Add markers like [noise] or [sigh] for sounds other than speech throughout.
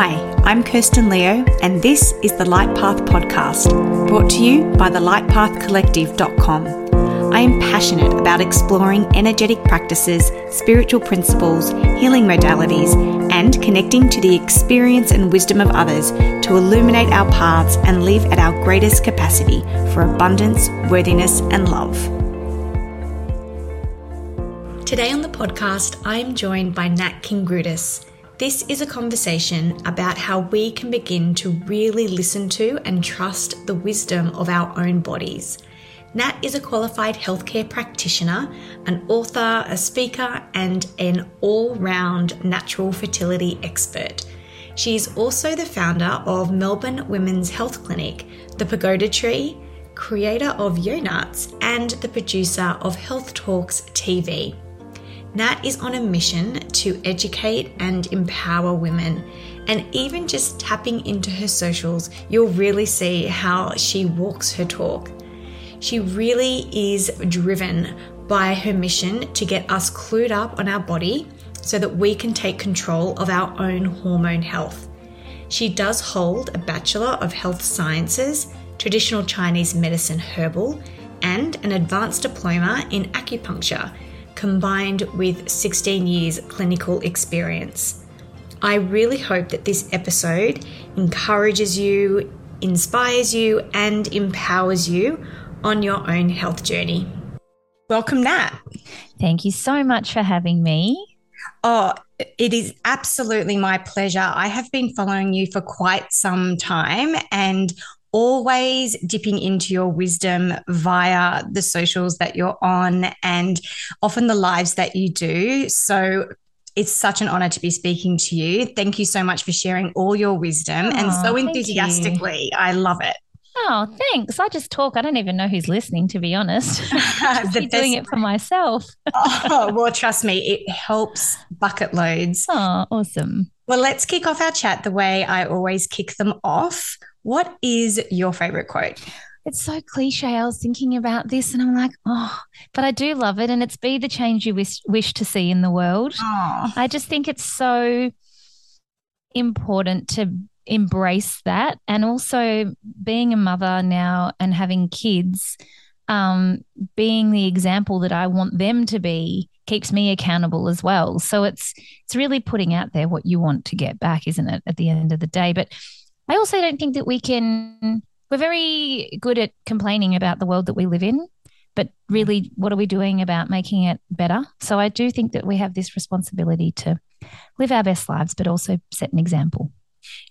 Hi, I'm Kirsten Leo, and this is the Light Path Podcast, brought to you by the lightpathcollective.com. I am passionate about exploring energetic practices, spiritual principles, healing modalities, and connecting to the experience and wisdom of others to illuminate our paths and live at our greatest capacity for abundance, worthiness, and love. Today on the podcast, I am joined by Nat King Kringoudis. This is a conversation about how we can begin to really listen to and trust the wisdom of our own bodies. Nat is a qualified healthcare practitioner, an author, a speaker, and an all round natural fertility expert. She is also the founder of Melbourne Women's Health Clinic, the Pagoda Tree, creator of Yo Nuts, and the producer of Health Talks TV. Nat is on a mission to educate and empower women. And even just tapping into her socials, you'll really see how she walks her talk. She really is driven by her mission to get us clued up on our body so that we can take control of our own hormone health. She does hold a Bachelor of Health Sciences, Traditional Chinese Medicine Herbal, and an advanced diploma in acupuncture combined with 16 years clinical experience. I really hope that this episode encourages you, inspires you, and empowers you on your own health journey. Welcome, Nat. Thank you so much for having me. Oh, it is absolutely my pleasure. I have been following you for quite some time and always dipping into your wisdom via the socials that you're on and often the lives that you do. So it's such an honor to be speaking to you. Thank you so much for sharing all your wisdom oh, and so enthusiastically. I love it. Oh, thanks. I just talk. I don't even know who's listening, to be honest. [laughs] I'm doing it for myself. oh, well, trust me, it helps bucket loads. Oh, awesome. Well, let's kick off our chat the way I always kick them off. What is your favorite quote? It's so cliche. I was thinking about this and I'm like, oh, but I do love it. And it's be the change you wish, wish to see in the world. Oh. I just think it's so important to embrace that. And also being a mother now and having kids, um, being the example that I want them to be keeps me accountable as well. So it's it's really putting out there what you want to get back, isn't it, at the end of the day? But I also don't think that we can, we're very good at complaining about the world that we live in, but really, what are we doing about making it better? So I do think that we have this responsibility to live our best lives, but also set an example.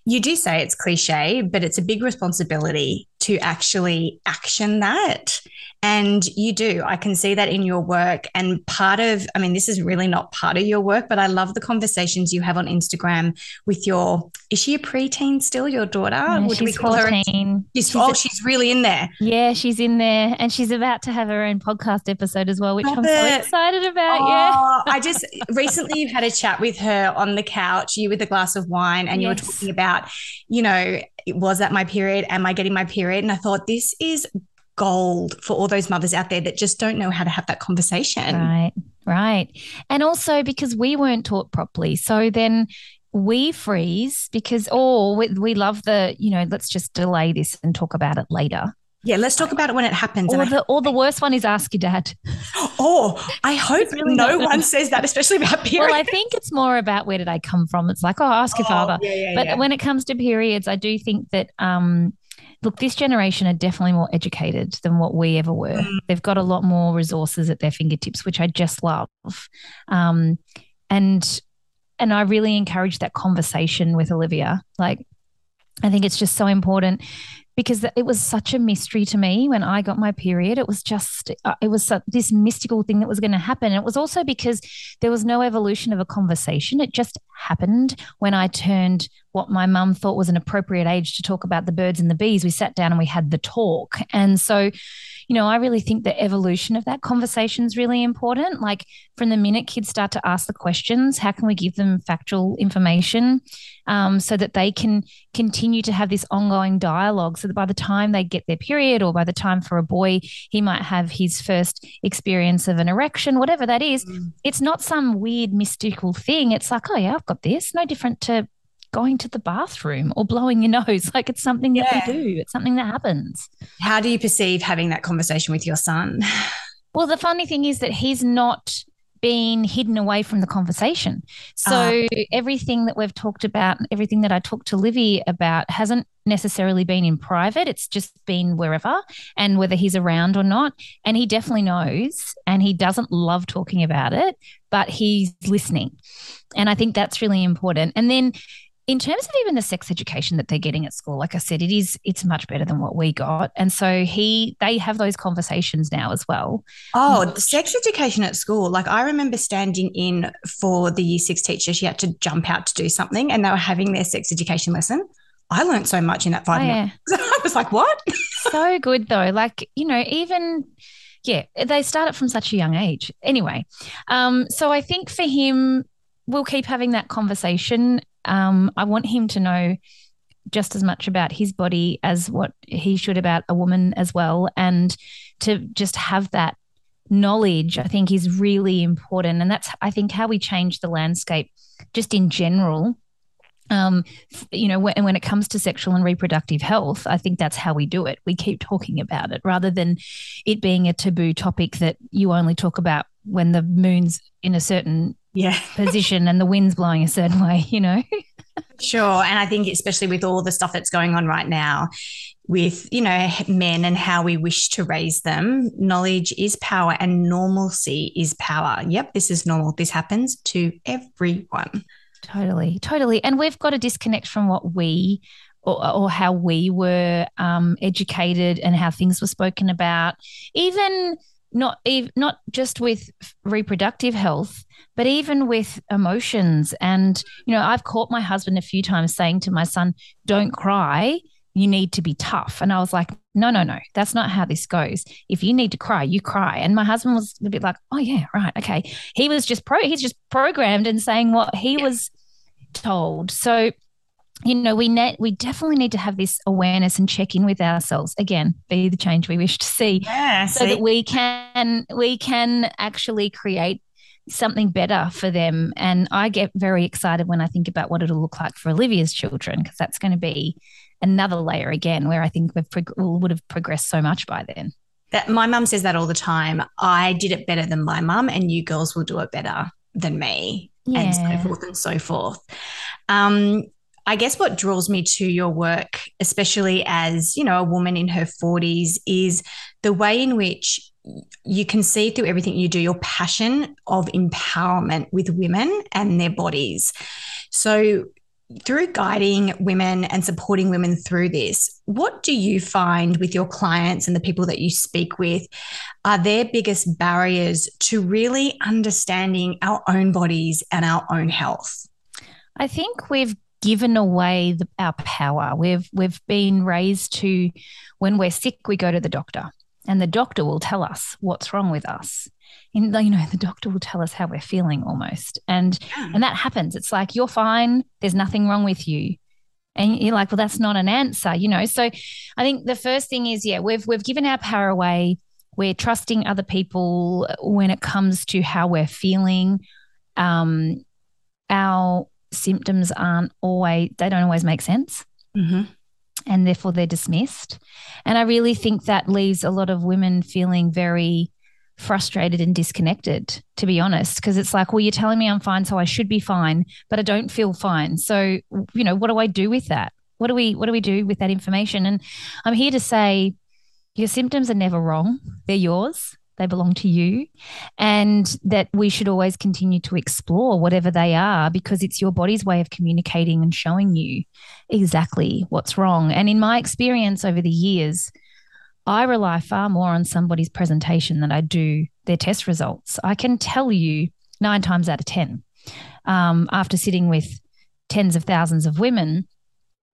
You do say it's cliche, but it's a big responsibility to actually action that. And you do. I can see that in your work. And part of, I mean, this is really not part of your work, but I love the conversations you have on Instagram with your, is she a preteen still, your daughter? Yeah, Would she's 14. She's, she's oh, a, she's really in there. Yeah, she's in there. And she's about to have her own podcast episode as well, which Love I'm it. so excited about. Oh, yeah. I just recently you had a chat with her on the couch, you with a glass of wine, and yes. you were talking about, you know, was that my period? Am I getting my period? And I thought this is gold for all those mothers out there that just don't know how to have that conversation. Right, right. And also because we weren't taught properly. So then we freeze because, oh, we, we love the, you know, let's just delay this and talk about it later. Yeah, let's talk about it when it happens. Or the, or the worst one is ask your dad. [gasps] Oh, I hope really no one says that, especially about periods. Well, I think it's more about where did I come from. It's like, oh, ask your oh, father. Yeah, yeah, but yeah. when it comes to periods, I do think that um, look, this generation are definitely more educated than what we ever were. Mm. They've got a lot more resources at their fingertips, which I just love. Um, and and I really encourage that conversation with Olivia. Like, I think it's just so important because it was such a mystery to me when I got my period. It was just, uh, it was this mystical thing that was going to happen. And it was also because there was no evolution of a conversation. It just happened when I turned what my mum thought was an appropriate age to talk about the birds and the bees. We sat down and we had the talk. And so, you know, I really think the evolution of that conversation is really important. Like from the minute kids start to ask the questions, how can we give them factual information um, so that they can continue to have this ongoing dialogue so that by the time they get their period or by the time for a boy, he might have his first experience of an erection, whatever that is, mm. it's not some weird mystical thing. It's like, oh, yeah, I've got this. No different to going to the bathroom or blowing your [laughs] nose. Like it's something that we do, it's something that happens. How do you perceive having that conversation with your son? [laughs] Well, the funny thing is that he's not been hidden away from the conversation. So uh, everything that we've talked about, everything that I talked to Livy about hasn't necessarily been in private. It's just been wherever and whether he's around or not. And he definitely knows and he doesn't love talking about it, but he's listening. And I think that's really important. And then in terms of even the sex education that they're getting at school like i said it is it's much better than what we got. And so he they have those conversations now as well. Oh the sex education at school. Like i remember standing in for the year six teacher. She had to jump out to do something and they were having their sex education lesson. I learned so much in that five oh, minutes. yeah. [laughs] i was like what? So good though. Like you know even yeah they start it from such a young age. Anyway um so i think for him we'll keep having that conversation um, I want him to know just as much about his body as what he should about a woman as well. And to just have that knowledge, I think, is really important. And that's, I think, how we change the landscape just in general. Um, you know, when, when it comes to sexual and reproductive health, I think that's how we do it. We keep talking about it rather than it being a taboo topic that you only talk about when the moon's in a certain yeah. position and the wind's blowing a certain way, you know? sure. And I think, especially with all the stuff that's going on right now with, you know, men and how we wish to raise them, knowledge is power and normalcy is power. Yep, this is normal. This happens to everyone. Totally, totally. And we've got to disconnect from what we or, or, how we were um, educated and how things were spoken about. Even not even not just with reproductive health but even with emotions. And you know i've caught my husband a few times saying to my son don't cry. You need to be tough. And i was like no no no. That's not how this goes. If you need to cry you cry. And my husband was a bit like oh yeah right. Okay. He was just pro he's just programmed and saying what he was told. So you know we net we definitely need to have this awareness and check in with ourselves again be the change we wish to see. Yeah, so see? that we can we can actually create something better for them. And i get very excited when i think about what it'll look like for olivia's children because that's going to be another layer again where i think we've prog- would have progressed so much by then. That my mum says that all the time. I did it better than my mum and you girls will do it better than me yeah. and so forth and so forth. Um, I guess what draws me to your work, especially as, you know, a woman in her 40s, is the way in which you can see through everything you do your passion of empowerment with women and their bodies. So, through guiding women and supporting women through this, what do you find with your clients and the people that you speak with are their biggest barriers to really understanding our own bodies and our own health? I think we've given away the, our power. We've we've been raised to when we're sick, we go to the doctor, and the doctor will tell us what's wrong with us. And you know, the doctor will tell us how we're feeling almost, and yeah. and that happens. It's like you're fine. There's nothing wrong with you. And you're like, well, that's not an answer, you know. So, I think the first thing is, yeah, we've we've given our power away. We're trusting other people when it comes to how we're feeling. Um, our symptoms aren't always, they don't always make sense. Mm-hmm. And therefore they're dismissed. And I really think that leaves a lot of women feeling very frustrated and disconnected, to be honest, because it's like, well, you're telling me I'm fine, so I should be fine, but I don't feel fine. So, you know, what do I do with that? What do we what do we do with that information? And I'm here to say your symptoms are never wrong. They're yours they belong to you, and that we should always continue to explore whatever they are because it's your body's way of communicating and showing you exactly what's wrong. And in my experience over the years, I rely far more on somebody's presentation than I do their test results. I can tell you nine times out of 10 um, after sitting with tens of thousands of women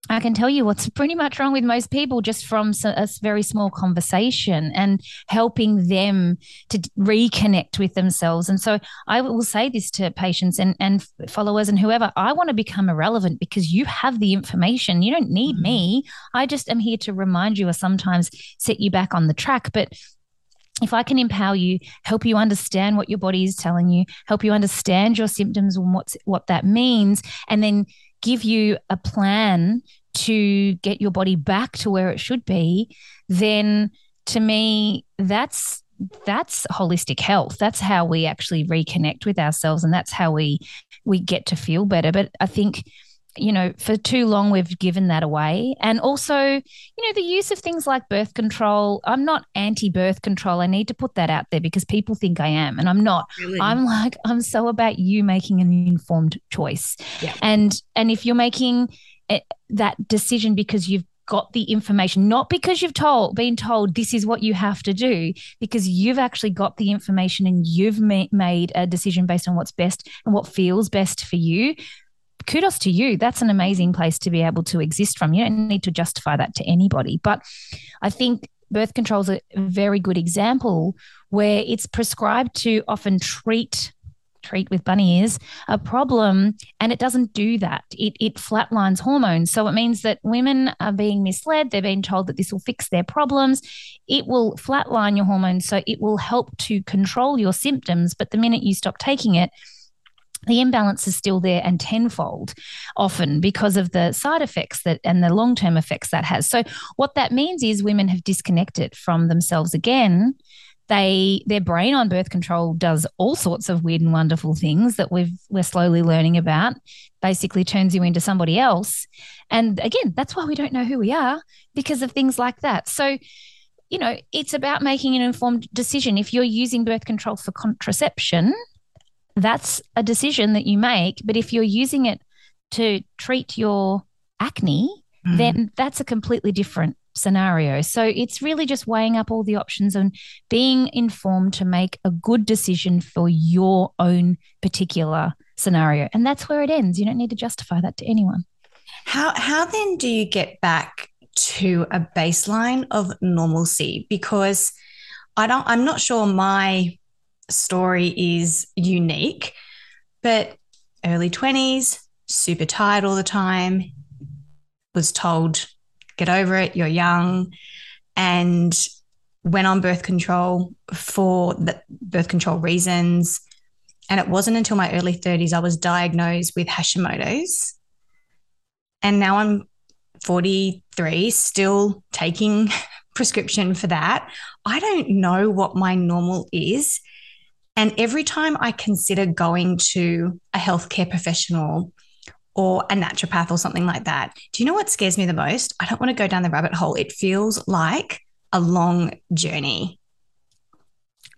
I can tell you what's [laughs] pretty much wrong with most people just from a very small conversation and helping them to reconnect with themselves. And so I will say this to patients and, and followers and whoever I want to become irrelevant because you have the information. You don't need mm-hmm. me. I just am here to remind you or sometimes set you back on the track. But if I can empower you, help you understand what your body is telling you, help you understand your symptoms and what's what that means, and then give you a plan to get your body back to where it should be, then to me, that's that's holistic health. That's how we actually reconnect with ourselves and that's how we we get to feel better. But I think you know, for too long we've given that away. And also, you know, the use of things like birth control. I'm not anti birth control. I need to put that out there because people think I am, and I'm not. Really? I'm like, I'm so about you making an informed choice. Yeah. And and if you're making it, eh, that decision because you've got the information, not because you've told been told this is what you have to do, because you've actually got the information and you've ma- made a decision based on what's best and what feels best for you kudos to you. That's an amazing place to be able to exist from. You don't need to justify that to anybody. But I think birth control is a very good example where it's prescribed to often treat treat with bunny ears a problem and it doesn't do that it it flatlines hormones so it means that women are being misled they're being told that this will fix their problems it will flatline your hormones so it will help to control your symptoms but the minute you stop taking it the imbalance is still there and tenfold often because of the side effects that and the long-term effects that has. So what that means is women have disconnected from themselves again. They their brain on birth control does all sorts of weird and wonderful things that we've we're slowly learning about basically turns you into somebody else. And again that's why we don't know who we are because of things like that. So you know it's about making an informed decision. If you're using birth control for contraception that's a decision that you make. But if you're using it to treat your acne, mm. then that's a completely different scenario. So it's really just weighing up all the options and being informed to make a good decision for your own particular scenario. And that's where it ends. You don't need to justify that to anyone. How how then do you get back to a baseline of normalcy because I don't I'm not sure my story is unique, but early 20s, super tired all the time, was told, get over it, you're young, and went on birth control for the birth control reasons. And it wasn't until my early 30s I was diagnosed with Hashimoto's. And now I'm 43, still taking [laughs] prescription for that. I don't know what my normal is. And every time I consider going to a healthcare professional or a naturopath or something like that, do you know what scares me the most? I don't want to go down the rabbit hole. It feels like a long journey.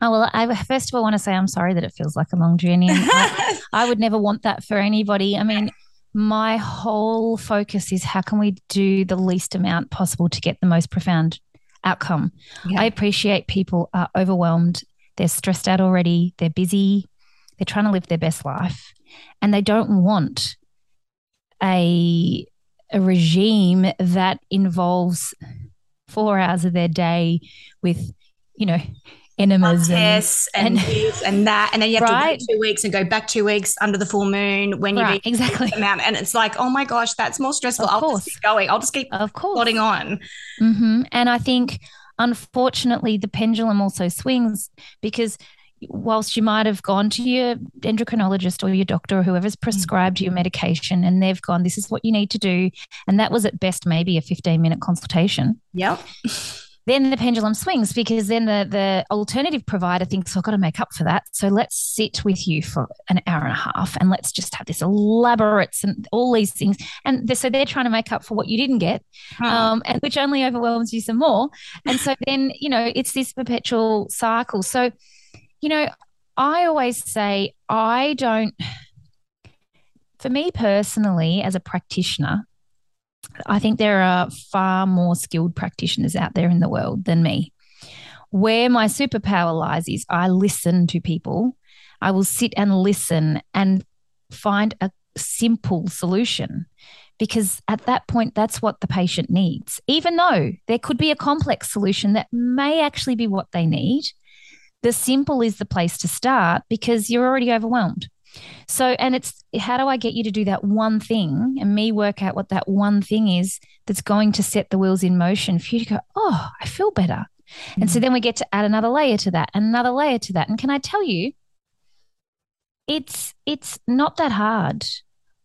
Oh, well, I first of all want to say I'm sorry that it feels like a long journey. I, [laughs] I would never want that for anybody. I mean, my whole focus is how can we do the least amount possible to get the most profound outcome. Yeah. I appreciate people are overwhelmed they're stressed out already, they're busy, they're trying to live their best life, and they don't want a, a regime that involves four hours of their day with, you know, enemas and, and, and, and, that. And then you have right? to wait two weeks and go back two weeks under the full moon when you right, exactly. [laughs] amount. And it's like oh my gosh that's more stressful. Of I'll course. just keep going. I'll just keep of course. plodding on. Mm-hmm. and I think Unfortunately, the pendulum also swings because whilst you might have gone to your endocrinologist or your doctor or whoever's mm. prescribed you medication and they've gone, this is what you need to do. And that was at best maybe a 15 minute consultation. Yep. [laughs] then the pendulum swings because then the, the alternative provider thinks, oh, I've got to make up for that. So let's sit with you for an hour and a half and let's just have this elaborate and all these things. And they're, so they're trying to make up for what you didn't get, um, and which only overwhelms you some more. And so then, you know, it's this perpetual cycle. So, you know, I always say, I don't, for me personally, as a practitioner, I think there are far more skilled practitioners out there in the world than me. Where my superpower lies is I listen to people. I will sit and listen and find a simple solution because at that point, that's what the patient needs. Even though there could be a complex solution that may actually be what they need, the simple is the place to start because you're already overwhelmed. So, and it's how do I get you to do that one thing and me work out what that one thing is that's going to set the wheels in motion for you to go, oh, I feel better. Mm-hmm. And so mm. then we get to add another layer to that, another layer to that. And can I tell you, it's it's not that hard.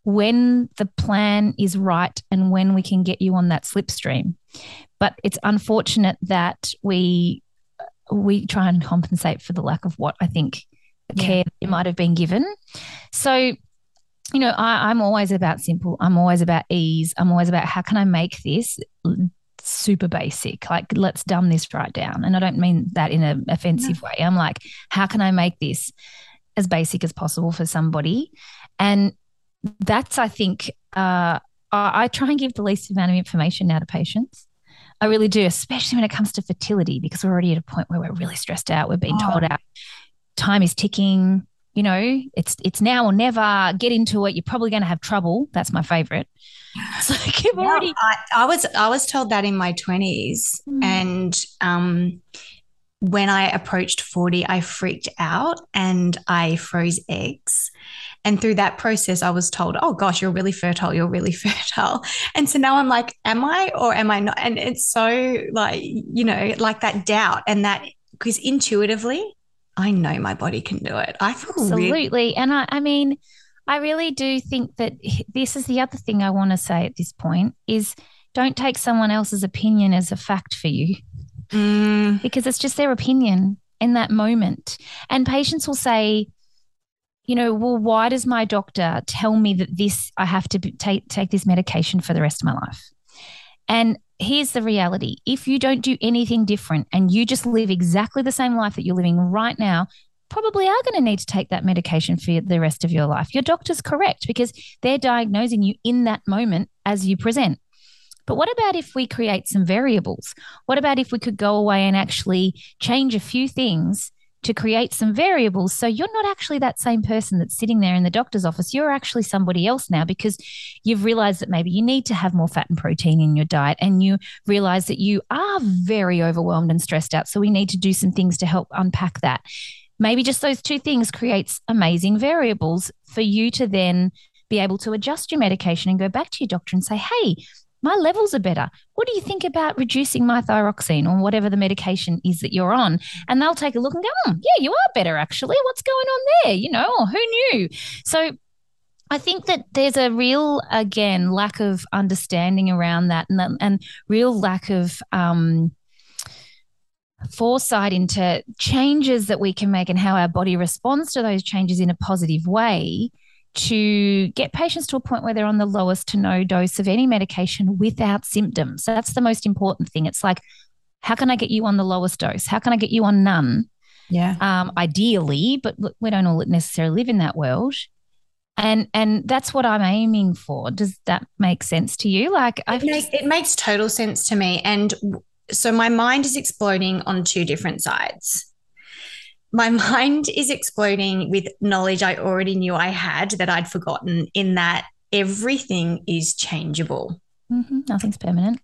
when the plan is right and when we can get you on that slipstream. But it's unfortunate that we we try and compensate for the lack of what I think yeah. care you might have been given. So, you know, I, I'm always about simple. I'm always about ease. I'm always about how can I make this super basic. Like, let's dumb this right down. And I don't mean that in an offensive no. way. I'm like, how can I make this as basic as possible for somebody? And that's, I think, uh, I, I try and give the least amount of information now to patients. I really do, especially when it comes to fertility, because we're already at a point where we're really stressed out. We're being oh. told our time is ticking. You know, it's it's now or never. Get into it. You're probably going to have trouble. That's my favorite. It's like you've already. I, I, was I was told that in my twenties, mm. and um, when I approached forty, I freaked out and I froze eggs. And through that process, I was told, oh gosh, you're really fertile. You're really [laughs] fertile. And so now I'm like, am I or am I not? And it's so like, you know, like that doubt and that because intuitively, I know my body can do it. I feel absolutely. Really- and I, I mean, I really do think that this is the other thing I want to say at this point is don't take someone else's opinion as a fact for you mm. because it's just their opinion in that moment. And patients will say, you know, well, why does my doctor tell me that this, I have to take, take this medication for the rest of my life? And here's the reality if you don't do anything different and you just live exactly the same life that you're living right now, probably are going to need to take that medication for the rest of your life. Your doctor's correct because they're diagnosing you in that moment as you present. But what about if we create some variables? What about if we could go away and actually change a few things to create some variables. So you're not actually that same person that's sitting there in the doctor's office. You're actually somebody else now because you've realized that maybe you need to have more fat and protein in your diet and you realize that you are very overwhelmed and stressed out. So we need to do some things to help unpack that. Maybe just those two things creates amazing variables for you to then be able to adjust your medication and go back to your doctor and say, hey, my levels are better. What do you think about reducing my thyroxine or whatever the medication is that you're on? And they'll take a look and go, oh, yeah, you are better actually. What's going on there? You know, who knew? So I think that there's a real, again, lack of understanding around that and, and real lack of, um, foresight into changes that we can make and how our body responds to those changes in a positive way to get patients to a point where they're on the lowest to no dose of any medication without symptoms. So that's the most important thing. It's like, how can I get you on the lowest dose? How can I get you on none? Yeah. Um, ideally, but we don't all necessarily live in that world. And and that's what I'm aiming for. Does that make sense to you? Like I make, it makes total sense to me. And so my mind is exploding on two different sides my mind is exploding with knowledge I already knew I had that I'd forgotten, in that everything is changeable. Mm-hmm. Nothing's permanent.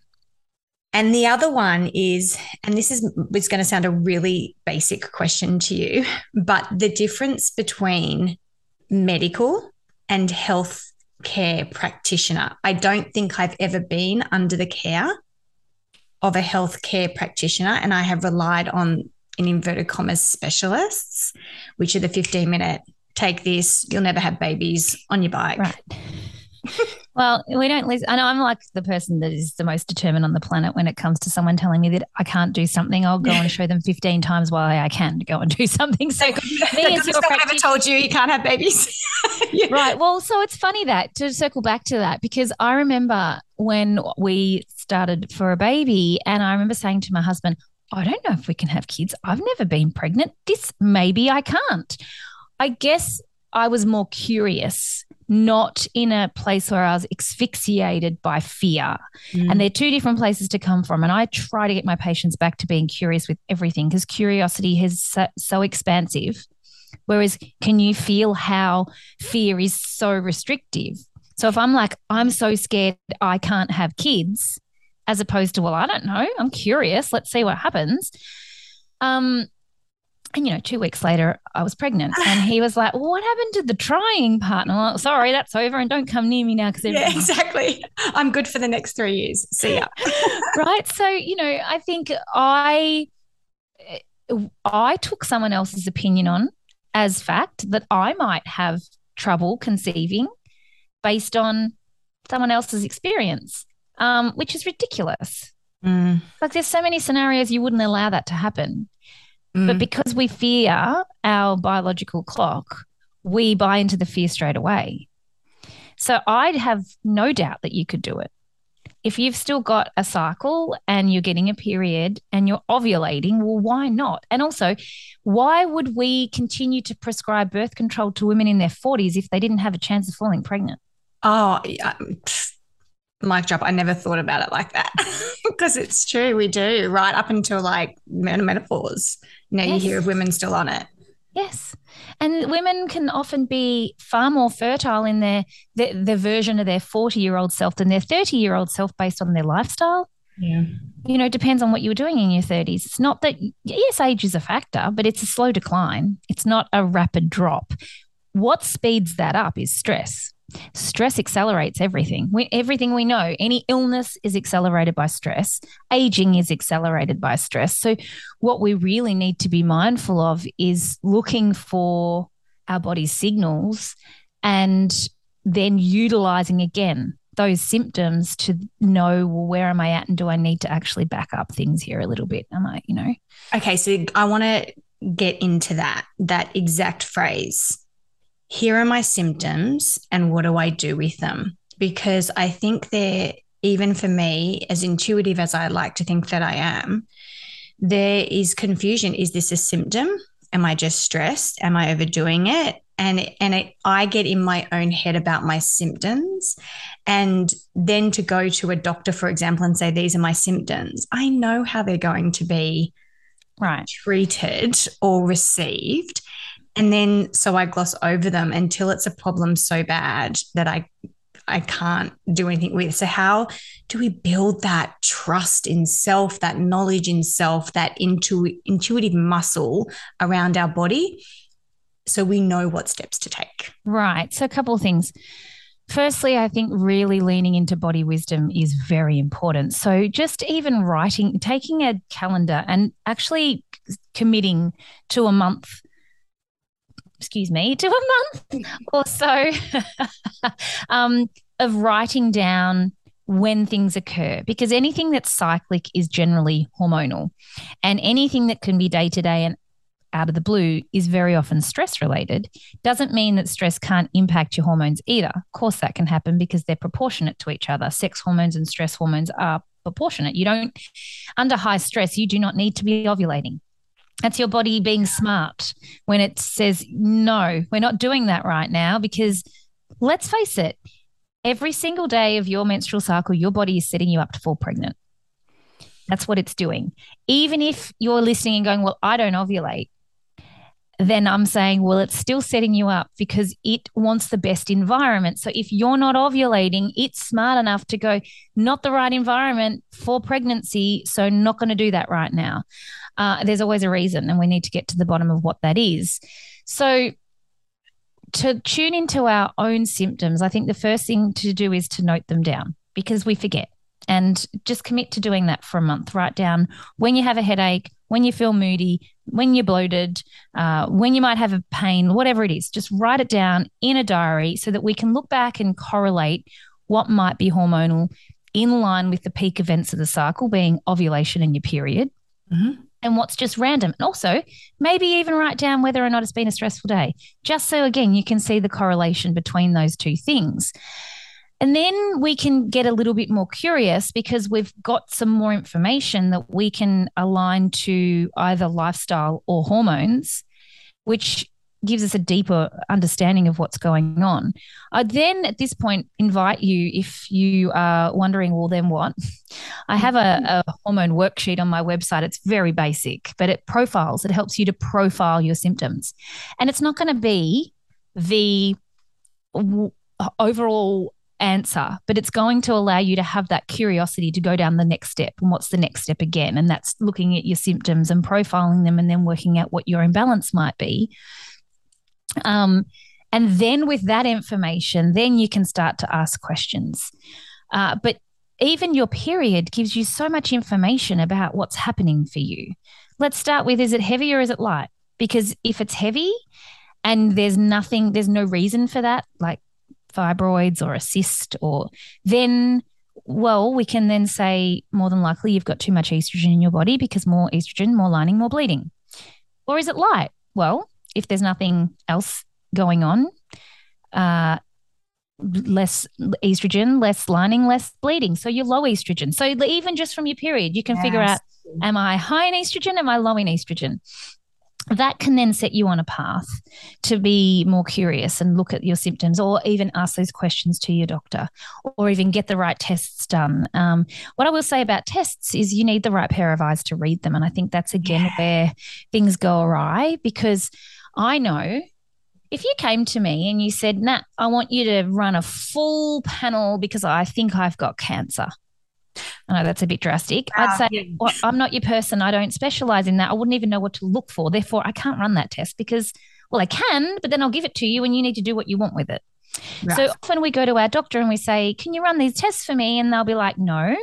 And the other one is, and this is, is going to sound a really basic question to you, but the difference between medical and health care practitioner. I don't think I've ever been under the care of a healthcare practitioner, and I have relied on in inverted commas specialists, which are the 15 minute take this, you'll never have babies on your bike. Right. well, we don't listen. I know I'm like the person that is the most determined on the planet when it comes to someone telling me that I can't do something. I'll go and [laughs] show them 15 times why I can go and do something. So, me [laughs] as your ever told you you can't have babies. [laughs] yeah. Right. Well, so it's funny that to circle back to that because I remember when we started for a baby, and I remember saying to my husband, I don't know if we can have kids. I've never been pregnant. This maybe I can't. I guess I was more curious, not in a place where I was asphyxiated by fear. Mm. And they're two different places to come from. And I try to get my patients back to being curious with everything because curiosity is so, so expansive. Whereas, can you feel how fear is so restrictive? So if I'm like, I'm so scared I can't have kids, as opposed to, well, I don't know. I'm curious. Let's see what happens. Um, and you know, two weeks later, I was pregnant, [sighs] and he was like, well, "What happened to the trying part?" And I'm like, "Sorry, that's over, and don't come near me now because yeah, exactly. I'm good for the next three years. See ya." [laughs] [laughs] right. So you know, I think I I took someone else's opinion on as fact that I might have trouble conceiving based on someone else's experience, um, which is ridiculous. Mm. Like there's so many scenarios you wouldn't allow that to happen. Mm. But because we fear our biological clock, we buy into the fear straight away. So I'd have no doubt that you could do it. If you've still got a cycle and you're getting a period and you're ovulating, well, why not? And also, why would we continue to prescribe birth control to women in their 40s if they didn't have a chance of falling pregnant? Oh, yeah. Mic drop. I never thought about it like that [laughs] because it's true. We do right up until like menopause. You know, yes. you hear of women still on it. Yes. And women can often be far more fertile in their, their, their version of their 40 year old self than their 30 year old self based on their lifestyle. Yeah. You know, depends on what you were doing in your 30s. It's not that, yes, age is a factor, but it's a slow decline. It's not a rapid drop. What speeds that up is stress. Stress accelerates everything. We, everything we know, any illness is accelerated by stress. Aging is accelerated by stress. So, what we really need to be mindful of is looking for our body's signals and then utilizing again those symptoms to know well where am i at and do i need to actually back up things here a little bit am i you know okay so i want to get into that that exact phrase here are my symptoms and what do I do with them? Because I think they're, even for me, as intuitive as I like to think that I am, there is confusion. Is this a symptom? Am I just stressed? Am I overdoing it? And and it, I get in my own head about my symptoms, and then to go to a doctor, for example, and say these are my symptoms. I know how they're going to be right treated or received, and then so I gloss over them until it's a problem so bad that I I can't do anything with. So how do we build that trust in self, that knowledge in self, that intu- intuitive muscle around our body so we know what steps to take? Right. So a couple of things. Firstly, I think really leaning into body wisdom is very important. So, just even writing, taking a calendar and actually committing to a month excuse me, [laughs] to a month or so [laughs] um, of writing down when things occur because anything that's cyclic is generally hormonal and anything that can be day to day and out of the blue is very often stress related. Doesn't mean that stress can't impact your hormones either. Of course that can happen because they're proportionate to each other. Sex hormones and stress hormones are proportionate. You don't under high stress you do not need to be ovulating that's your body being smart when it says, no, we're not doing that right now. Because let's face it, every single day of your menstrual cycle, your body is setting you up to fall pregnant. That's what it's doing. Even if you're listening and going, well, I don't ovulate, then I'm saying, well, it's still setting you up because it wants the best environment. So if you're not ovulating, it's smart enough to go, not the right environment for pregnancy. So not going to do that right now uh, there's always a reason, and we need to get to the bottom of what that is. So, to tune into our own symptoms, I think the first thing to do is to note them down because we forget and just commit to doing that for a month. Write down when you have a headache, when you feel moody, when you're bloated, uh, when you might have a pain, whatever it is. Just write it down in a diary so that we can look back and correlate what might be hormonal in line with the peak events of the cycle, being ovulation and your period. Mm-hmm and what's just random. And also, maybe even write down whether or not it's been a stressful day, just so again, you can see the correlation between those two things. And then we can get a little bit more curious because we've got some more information that we can align to either lifestyle or hormones, which gives us a deeper understanding of what's going on. I then at this point invite you, if you are wondering, well, then what? I have a, mm-hmm. a, hormone worksheet on my website. It's very basic, but it profiles, it helps you to profile your symptoms. And it's not going to be the w- overall answer, but it's going to allow you to have that curiosity to go down the next step. And what's the next step again? And that's looking at your symptoms and profiling them and then working out what your imbalance might be um, and then with that information, then you can start to ask questions. Uh, but even your period gives you so much information about what's happening for you. Let's start with is it heavy or is it light? Because if it's heavy and there's nothing, there's no reason for that, like fibroids or a cyst, or then well, we can then say more than likely you've got too much estrogen in your body because more estrogen, more lining, more bleeding. Or is it light? Well, if there's nothing else going on, uh, less estrogen, less lining, less bleeding. So you're low estrogen. So even just from your period, you can yes. figure out am I high in estrogen? Am I low in estrogen? that can then set you on a path to be more curious and look at your symptoms or even ask those questions to your doctor or even get the right tests done. Um, what I will say about tests is you need the right pair of eyes to read them. And I think that's again yeah. where things go awry because I know if you came to me and you said, Nat, I want you to run a full panel because I think I've got cancer. I know that's a bit drastic. I'd ah, say, well, I'm not your person. I don't specialize in that. I wouldn't even know what to look for. Therefore, I can't run that test because, well, I can, but then I'll give it to you and you need to do what you want with it. Right. So often we go to our doctor and we say, Can you run these tests for me? And they'll be like, No.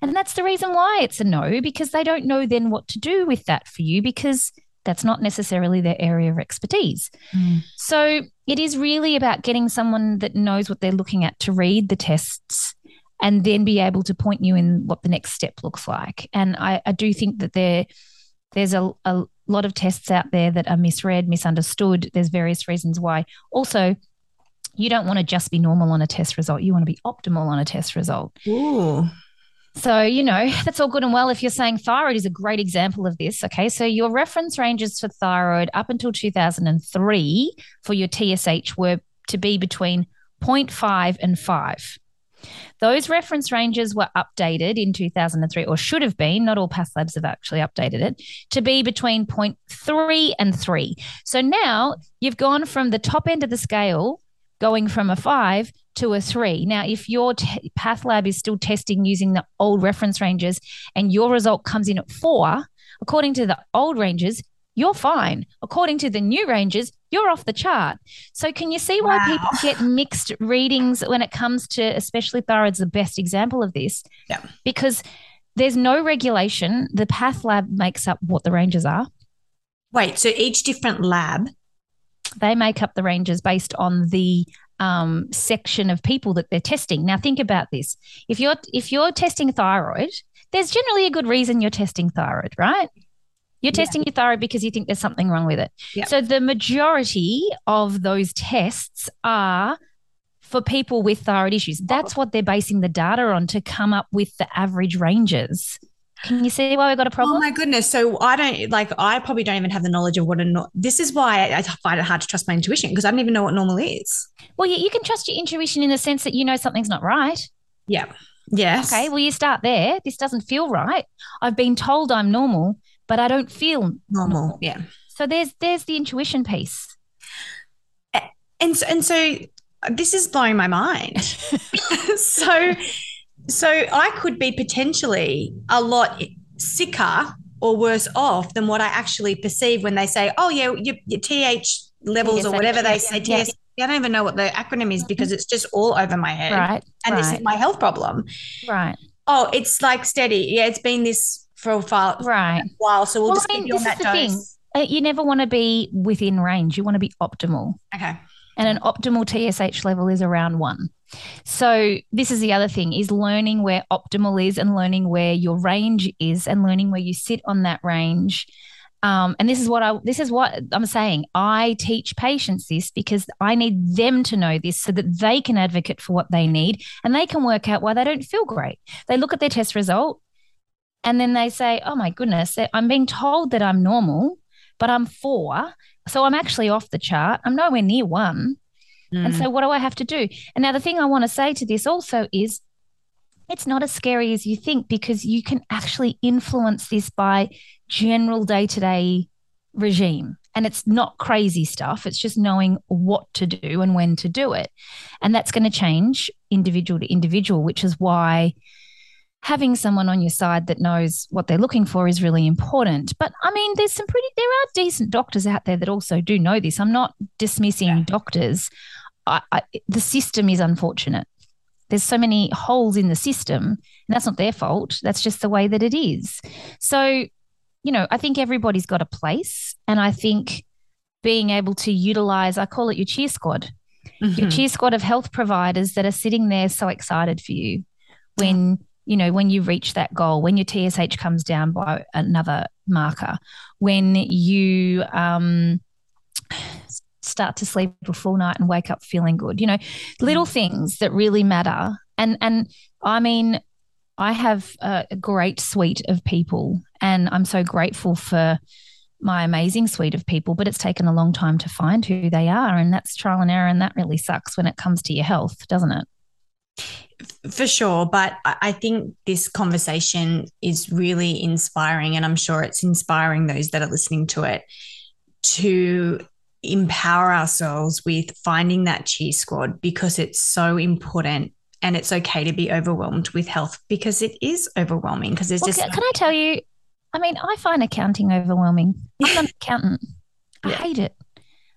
And that's the reason why it's a no, because they don't know then what to do with that for you because that's not necessarily their area of expertise. Mm. So it is really about getting someone that knows what they're looking at to read the tests and then be able to point you in what the next step looks like. And I, I do think that there there's a, a lot of tests out there that are misread, misunderstood. There's various reasons why. Also, you don't want to just be normal on a test result. You want to be optimal on a test result. Ooh. So, you know, that's all good and well if you're saying thyroid is a great example of this. Okay. So, your reference ranges for thyroid up until 2003 for your TSH were to be between 0.5 and 5. Those reference ranges were updated in 2003, or should have been, not all path labs have actually updated it, to be between 0.3 and 3. So now you've gone from the top end of the scale, going from a 5 to a 3. Now, if your t- path lab is still testing using the old reference ranges and your result comes in at 4, according to the old ranges, you're fine. According to the new ranges, you're off the chart. So can you see why wow. people get mixed readings when it comes to especially thyroid's the best example of this? Yeah. Because there's no regulation. The path lab makes up what the ranges are. Wait, so each different lab they make up the ranges based on the um, section of people that they're testing. Now think about this. If you're if you're testing thyroid, there's generally a good reason you're testing thyroid, right? You're testing yeah. your thyroid because you think there's something wrong with it. Yeah. So the majority of those tests are for people with thyroid issues. That's what they're basing the data on to come up with the average ranges. Can you see why we've got a problem? Oh my goodness! So I don't like. I probably don't even have the knowledge of what a. No- this is why I find it hard to trust my intuition because I don't even know what normal is. Well, yeah, you can trust your intuition in the sense that you know something's not right. Yeah. Yes. Okay. Well, you start there. This doesn't feel right. I've been told I'm normal but I don't feel normal. normal. Yeah. So there's there's the intuition piece. And so, and so this is blowing my mind. [laughs] [laughs] so so I could be potentially a lot sicker or worse off than what I actually perceive when they say, "Oh yeah, your, your TH levels or whatever they say." Yeah. TS, I don't even know what the acronym is because it's just all over my head. Right. And right. this is my health problem. Right. Oh, it's like steady. Yeah, it's been this for a while. Right. while. So we'll, well just I mean, keep you on that dose. Thing. Uh, you never want to be within range. You want to be optimal. Okay. And an optimal TSH level is around one. So this is the other thing is learning where optimal is and learning where your range is and learning where you sit on that range. Um, and this is what I this is what I'm saying. I teach patients this because I need them to know this so that they can advocate for what they need and they can work out why they don't feel great. They look at their test result and then they say, oh my goodness, I'm being told that I'm normal, but I'm four. So I'm actually off the chart. I'm nowhere near one. Mm. And so what do I have to do? And now the thing I want to say to this also is it's not as scary as you think because you can actually influence this by general day to day regime. And it's not crazy stuff. It's just knowing what to do and when to do it. And that's going to change individual to individual, which is why having someone on your side that knows what they're looking for is really important. But I mean, there's some pretty, there are decent doctors out there that also do know this. I'm not dismissing yeah. doctors. I, I, the system is unfortunate. There's so many holes in the system, and that's not their fault. That's just the way that it is. So, you know, I think everybody's got a place. And I think being able to utilize, I call it your cheer squad. mm-hmm. your cheer squad of health providers that are sitting there so excited for you when you know when you reach that goal when your tsh comes down by another marker when you um, start to sleep a full night and wake up feeling good you know little mm. things that really matter and and i mean i have a great suite of people and i'm so grateful for my amazing suite of people, but it's taken a long time to find who they are. And that's trial and error. And that really sucks when it comes to your health, doesn't it? For sure. But I think this conversation is really inspiring. And I'm sure it's inspiring those that are listening to it to empower ourselves with finding that cheer squad because it's so important and it's okay to be overwhelmed with health because it is overwhelming because there's well, just can I tell you I mean, I find accounting overwhelming. I'm an [laughs] accountant. I yeah. hate it.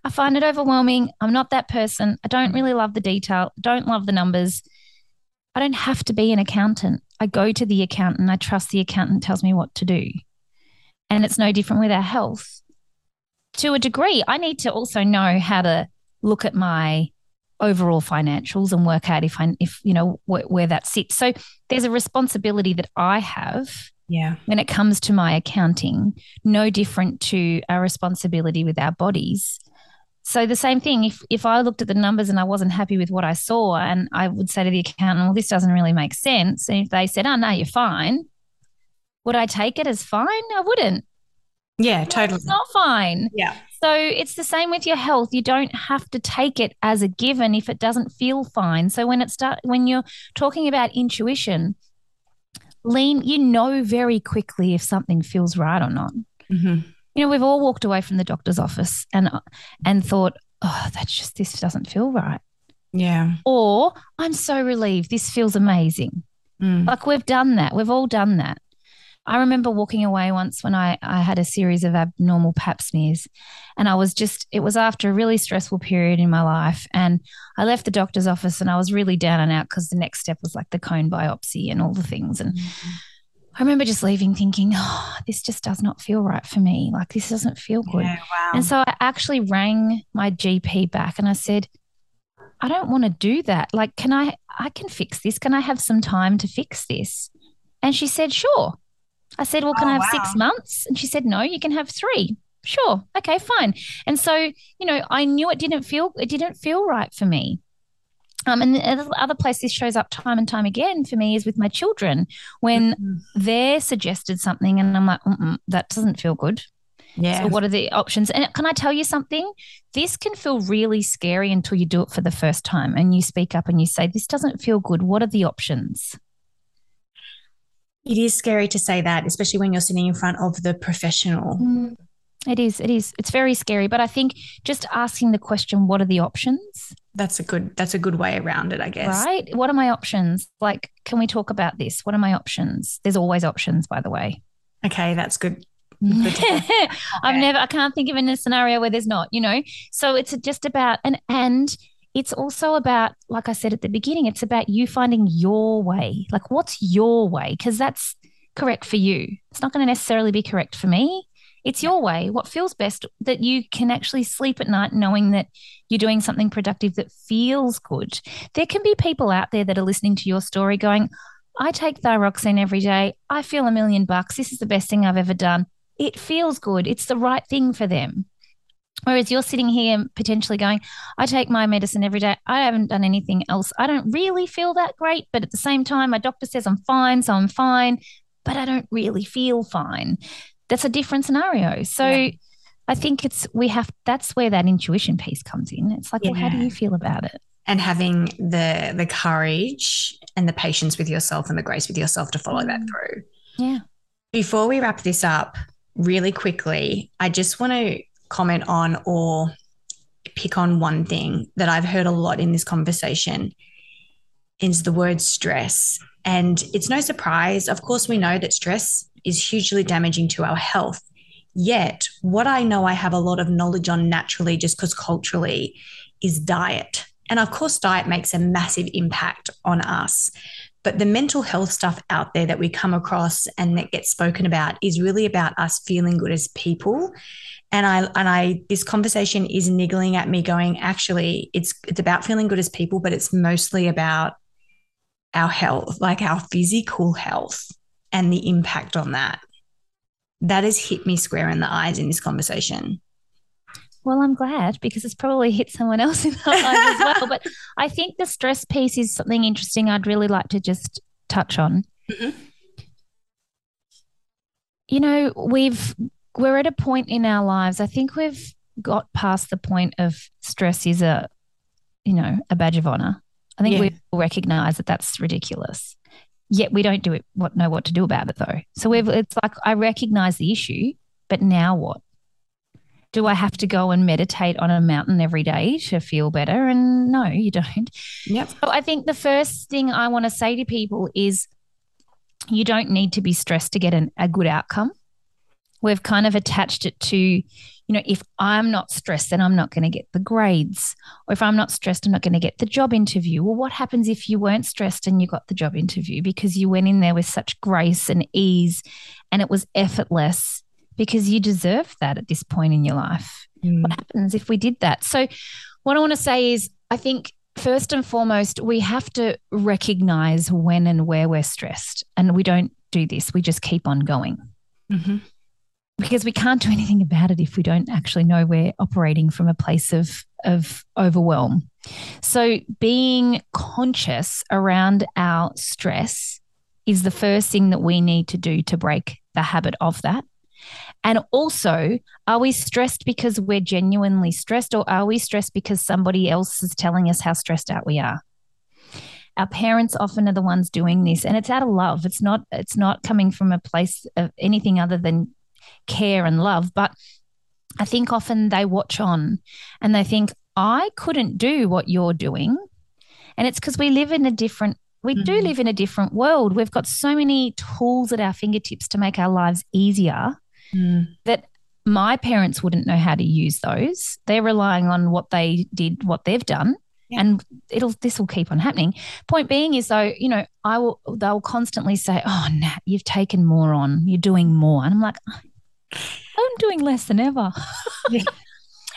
I find it overwhelming. I'm not that person. I don't really love the detail, don't love the numbers. I don't have to be an accountant. I go to the accountant. I trust the accountant tells me what to do. And it's no different with our health. To a degree, I need to also know how to look at my overall financials and work out if I, if you know where, where that sits. So there's a responsibility that I have yeah. When it comes to my accounting, no different to our responsibility with our bodies. So the same thing, if if I looked at the numbers and I wasn't happy with what I saw, and I would say to the accountant, well, this doesn't really make sense. And if they said, oh no, you're fine, would I take it as fine? I wouldn't. Yeah, no, totally. It's not fine. Yeah. So it's the same with your health. You don't have to take it as a given if it doesn't feel fine. So when it start when you're talking about intuition, lean, you know very quickly if something feels right or not. Mm-hmm. You know, we've all walked away from the doctor's office and and thought, oh, that's just this doesn't feel right. Yeah. Or I'm so relieved. This feels amazing. Mm. Like we've done that. We've all done that. I remember walking away once when I, I had a series of abnormal pap smears. And I was just, it was after a really stressful period in my life. And I left the doctor's office and I was really down and out because the next step was like the cone biopsy and all the things. And mm-hmm. I remember just leaving thinking, oh, this just does not feel right for me. Like this doesn't feel good. Yeah, wow. And so I actually rang my GP back and I said, I don't want to do that. Like, can I, I can fix this. Can I have some time to fix this? And she said, sure. I said, Well, can oh, I have wow. six months? And she said, No, you can have three. Sure. Okay, fine. And so, you know, I knew it didn't feel it didn't feel right for me. Um, and the other place this shows up time and time again for me is with my children when mm-hmm. they're suggested something and I'm like, that doesn't feel good. Yeah. So what are the options? And can I tell you something? This can feel really scary until you do it for the first time and you speak up and you say, this doesn't feel good. What are the options? It is scary to say that, especially when you're sitting in front of the professional. Mm. It is. It is. It's very scary. But I think just asking the question, what are the options? That's a good that's a good way around it, I guess. Right? What are my options? Like, can we talk about this? What are my options? There's always options, by the way. Okay, that's good. good [laughs] okay. I've never I can't think of in a scenario where there's not, you know. So it's just about and and it's also about, like I said at the beginning, it's about you finding your way. Like, what's your way? Because that's correct for you. It's not going to necessarily be correct for me. It's your way. What feels best that you can actually sleep at night knowing that you're doing something productive that feels good. There can be people out there that are listening to your story going, I take thyroxine every day. I feel a million bucks. This is the best thing I've ever done. It feels good. It's the right thing for them. Whereas you're sitting here potentially going, I take my medicine every day. I haven't done anything else. I don't really feel that great. But at the same time, my doctor says I'm fine. So I'm fine, but I don't really feel fine. That's a different scenario. So yeah. I think it's, we have, that's where that intuition piece comes in. It's like, yeah. well, how do you feel about it? And having the the courage and the patience with yourself and the grace with yourself to follow that mm. through. Yeah. Before we wrap this up, really quickly, I just want to comment on or pick on one thing that I've heard a lot in this conversation is the word stress. And it's no surprise. Of course, we know that stress is hugely damaging to our health. Yet, what I know I have a lot of knowledge on naturally, just because culturally, is diet. And of course, diet makes a massive impact on us. But the mental health stuff out there that we come across and that gets spoken about is really about us feeling good as people and I and I this conversation is niggling at me going actually it's it's about feeling good as people but it's mostly about our health like our physical health and the impact on that that has hit me square in the eyes in this conversation well, I'm glad because it's probably hit someone else in the eyes as well. [laughs] But I think the stress piece is something interesting I'd really like to just touch on. Mm-hmm. You know, we've we're at a point in our lives. I think we've got past the point of stress is a, you know, a badge of honor. I think yeah. we recognize that that's ridiculous. Yet we don't do it. What know what to do about it though. So we've. It's like I recognize the issue, but now what? do I have to go and meditate on a mountain every day to feel better? And no, you don't. Yep. So I think the first thing I want to say to people is you don't need to be stressed to get an, a good outcome. We've kind of attached it to, you know, if I'm not stressed, then I'm not going to get the grades. Or if I'm not stressed, I'm not going to get the job interview. Well, what happens if you weren't stressed and you got the job interview because you went in there with such grace and ease and it was effortless? because you deserve that at this point in your life. Mm. What happens if we did that? So, what I want to say is, I think first and foremost, we have to recognize when and where we're stressed. And we don't do this, we just keep on going. Mm-hmm. Because we can't do anything about it if we don't actually know we're operating from a place of, of overwhelm. So, being conscious around our stress is the first thing that we need to do to break the habit of that. And also, are we stressed because we're genuinely stressed, or are we stressed because somebody else is telling us how stressed out we are? Our parents often are the ones doing this, and it's out of love. It's not. It's not coming from a place of anything other than care and love. But I think often they watch on, and they think, "I couldn't do what you're doing," and it's because we live in a different we mm-hmm. do live in a different world. We've got so many tools at our fingertips to make our lives easier mm. that my parents wouldn't know how to use those. They're relying on what they did, what they've done. Yeah. And it'll this will keep on happening. Point being is though, you know, I will they'll constantly say, Oh Nat, you've taken more on, you're doing more. And I'm like, I'm doing less than ever. Yeah. [laughs] [laughs]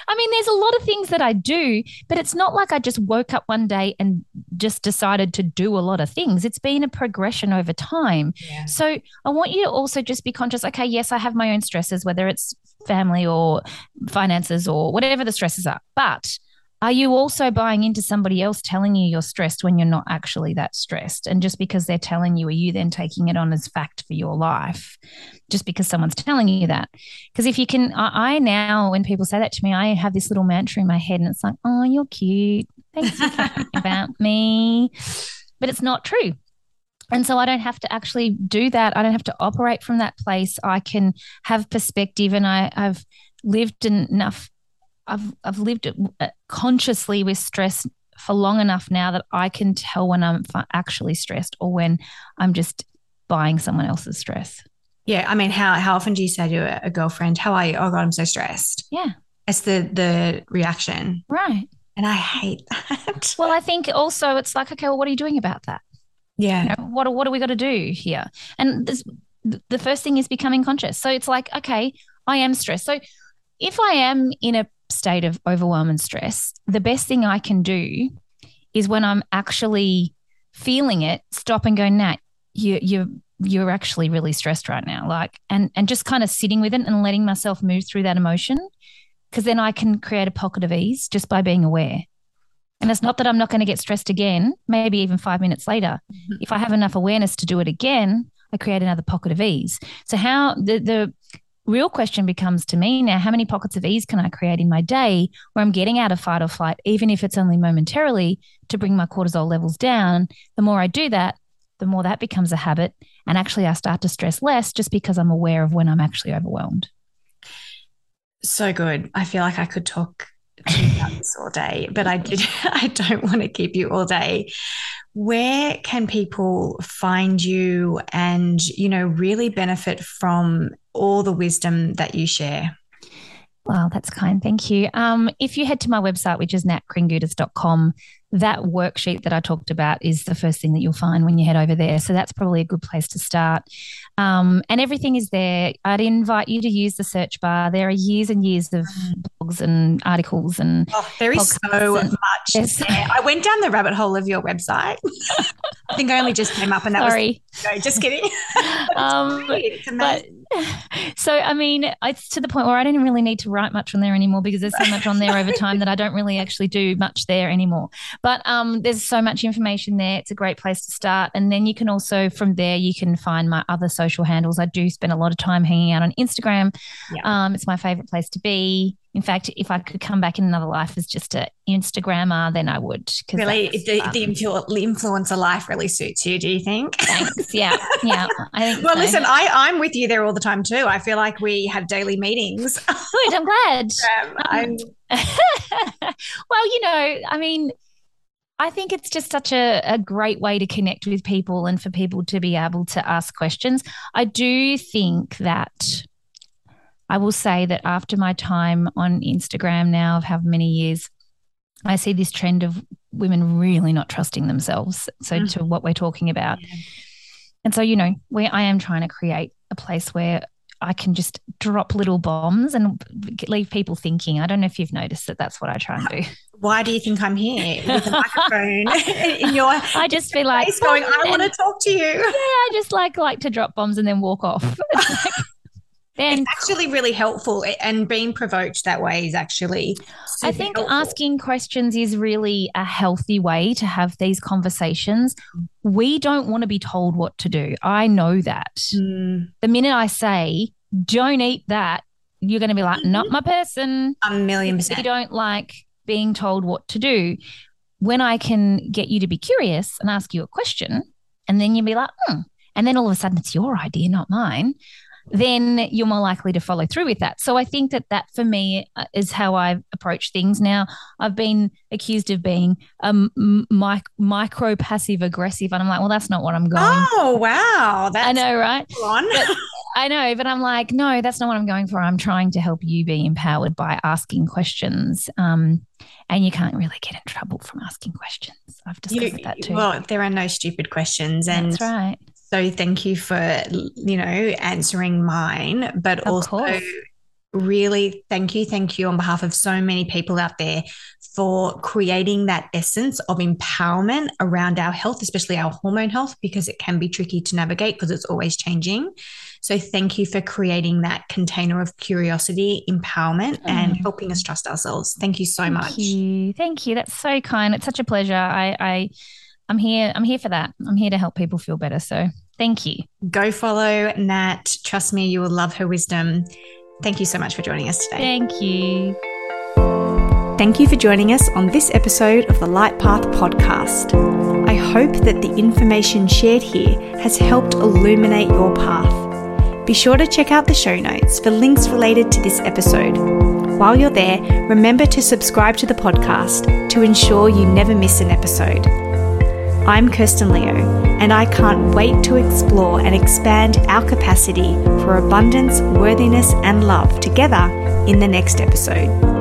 I mean, there's a lot of things that I do, but it's not like I just woke up one day and just decided to do a lot of things. It's been a progression over time. Yeah. So I want you to also just be conscious okay, yes, I have my own stresses, whether it's family or finances or whatever the stresses are, but are you also buying into somebody else telling you you're stressed when you're not actually that stressed? And just because they're telling you, are you then taking it on as fact for your life? Just because someone's telling you that. Because if you can, I, I, now, when people say that to me, I have this little mantra in my head and it's like, oh, you're cute. Thanks for caring [laughs] about me. But it's not true. And so I don't have to actually do that. I don't have to operate from that place. I can have perspective and I, I've lived enough I've I've lived uh, consciously with stress for long enough now that I can tell when I'm actually stressed or when I'm just buying someone else's stress. Yeah, I mean, how how often do you say to a girlfriend, "How are you?" Oh God, I'm so stressed. Yeah, it's the the reaction, right? And I hate that. [laughs] Well, I think also it's like, okay, well, what are you doing about that? Yeah, you know, what what do we got to do here? And this, the first thing is becoming conscious. So it's like, okay, I am stressed. So if I am in a state of overwhelm and stress, the best thing I can do is when I'm actually feeling it, stop and go, Nat, you you're you're actually really stressed right now. Like and and just kind of sitting with it and letting myself move through that emotion. Cause then I can create a pocket of ease just by being aware. And it's not that I'm not going to get stressed again, maybe even five minutes later. Mm-hmm. If I have enough awareness to do it again, I create another pocket of ease. So how the the real question becomes to me now how many pockets of ease can I create in my day where I'm getting out of fight or flight, even if it's only momentarily, to bring my cortisol levels down? The more I do that, the more that becomes a habit. And actually, I start to stress less just because I'm aware of when I'm actually overwhelmed. So good. I feel like I could talk about this all day, but I did. [laughs] I don't want to keep you all day. Where can people find you and you know really benefit from all the wisdom that you share. Well, that's kind. Thank you. Um, if you head to my website, which is natkringoudis.com, that worksheet that I talked about is the first thing that you'll find when you head over there. So that's probably a good place to start. Um, and everything is there. I'd invite you to use the search bar. There are years and years of blogs and articles and oh, there is so much. There. I went down the rabbit hole of your website. I think I only just came up, and that was. Sorry. was no, just kidding. [laughs] [laughs] um, but so I mean, it's to the point where I don't really need to write much on there anymore because there's so much on there over time that I don't really actually do much there anymore. But um, there's so much information there. It's a great place to start, and then you can also from there you can find my other social handles. I do spend a lot of time hanging out on Instagram. Yeah. Um, it's my favorite place to be. In fact, if I could come back in another life as just an Instagrammer, then I would. Really, the, the, influencer life really suits you. Do you think? Thanks. Yeah, yeah. I think. [laughs] well, so. listen, I I'm with you there all the time too. I feel like we have daily meetings. Good. I'm glad. [laughs] Um, [laughs] well, you know, I mean. I think it's just such a, a great way to connect with people and for people to be able to ask questions. I do think that I will say that after my time on Instagram now of how many years, I see this trend of women really not trusting themselves. So mm. to what we're talking about. Yeah. And so, you know, where I am trying to create a place where I can just drop little bombs and leave people thinking. I don't know if you've noticed that that's what I try and do. Why do you think I'm here with a microphone [laughs] in your? I just feel like going. I want to talk to you. Yeah, I just like like to drop bombs and then walk off. [laughs] then it's actually really helpful and being provoked that way is actually i think helpful. asking questions is really a healthy way to have these conversations we don't want to be told what to do i know that mm. the minute i say don't eat that you're going to be like not mm-hmm. my person a million percent you don't like being told what to do when i can get you to be curious and ask you a question and then you'll be like hmm. and then all of a sudden it's your idea not mine then you're more likely to follow through with that. So I think that that for me uh, is how I approach things now. I've been accused of being a mic- micro passive aggressive, and I'm like, well, that's not what I'm going. Oh wow, that's I know, right? [laughs] I know, but I'm like, no, that's not what I'm going for. I'm trying to help you be empowered by asking questions. Um, and you can't really get in trouble from asking questions. I've discovered you, that too. Well, there are no stupid questions, and that's right. So thank you for, you know, answering mine, but of also course. really thank you, thank you on behalf of so many people out there for creating that essence of empowerment around our health, especially our hormone health, because it can be tricky to navigate because it's always changing. So thank you for creating that container of curiosity, empowerment, and mm. helping us trust ourselves. Thank you so thank much. You. Thank you. That's so kind. It's such a pleasure. I, I I'm here. I'm here for that. I'm here to help people feel better. So thank you. Go follow Nat. Trust me, you will love her wisdom. Thank you so much for joining us today. Thank you. Thank you for joining us on this episode of the Light Path podcast. I hope that the information shared here has helped illuminate your path. Be sure to check out the show notes for links related to this episode. While you're there, remember to subscribe to the podcast to ensure you never miss an episode. I'm Kirsten Leo, and I can't wait to explore and expand our capacity for abundance, worthiness, and love together in the next episode.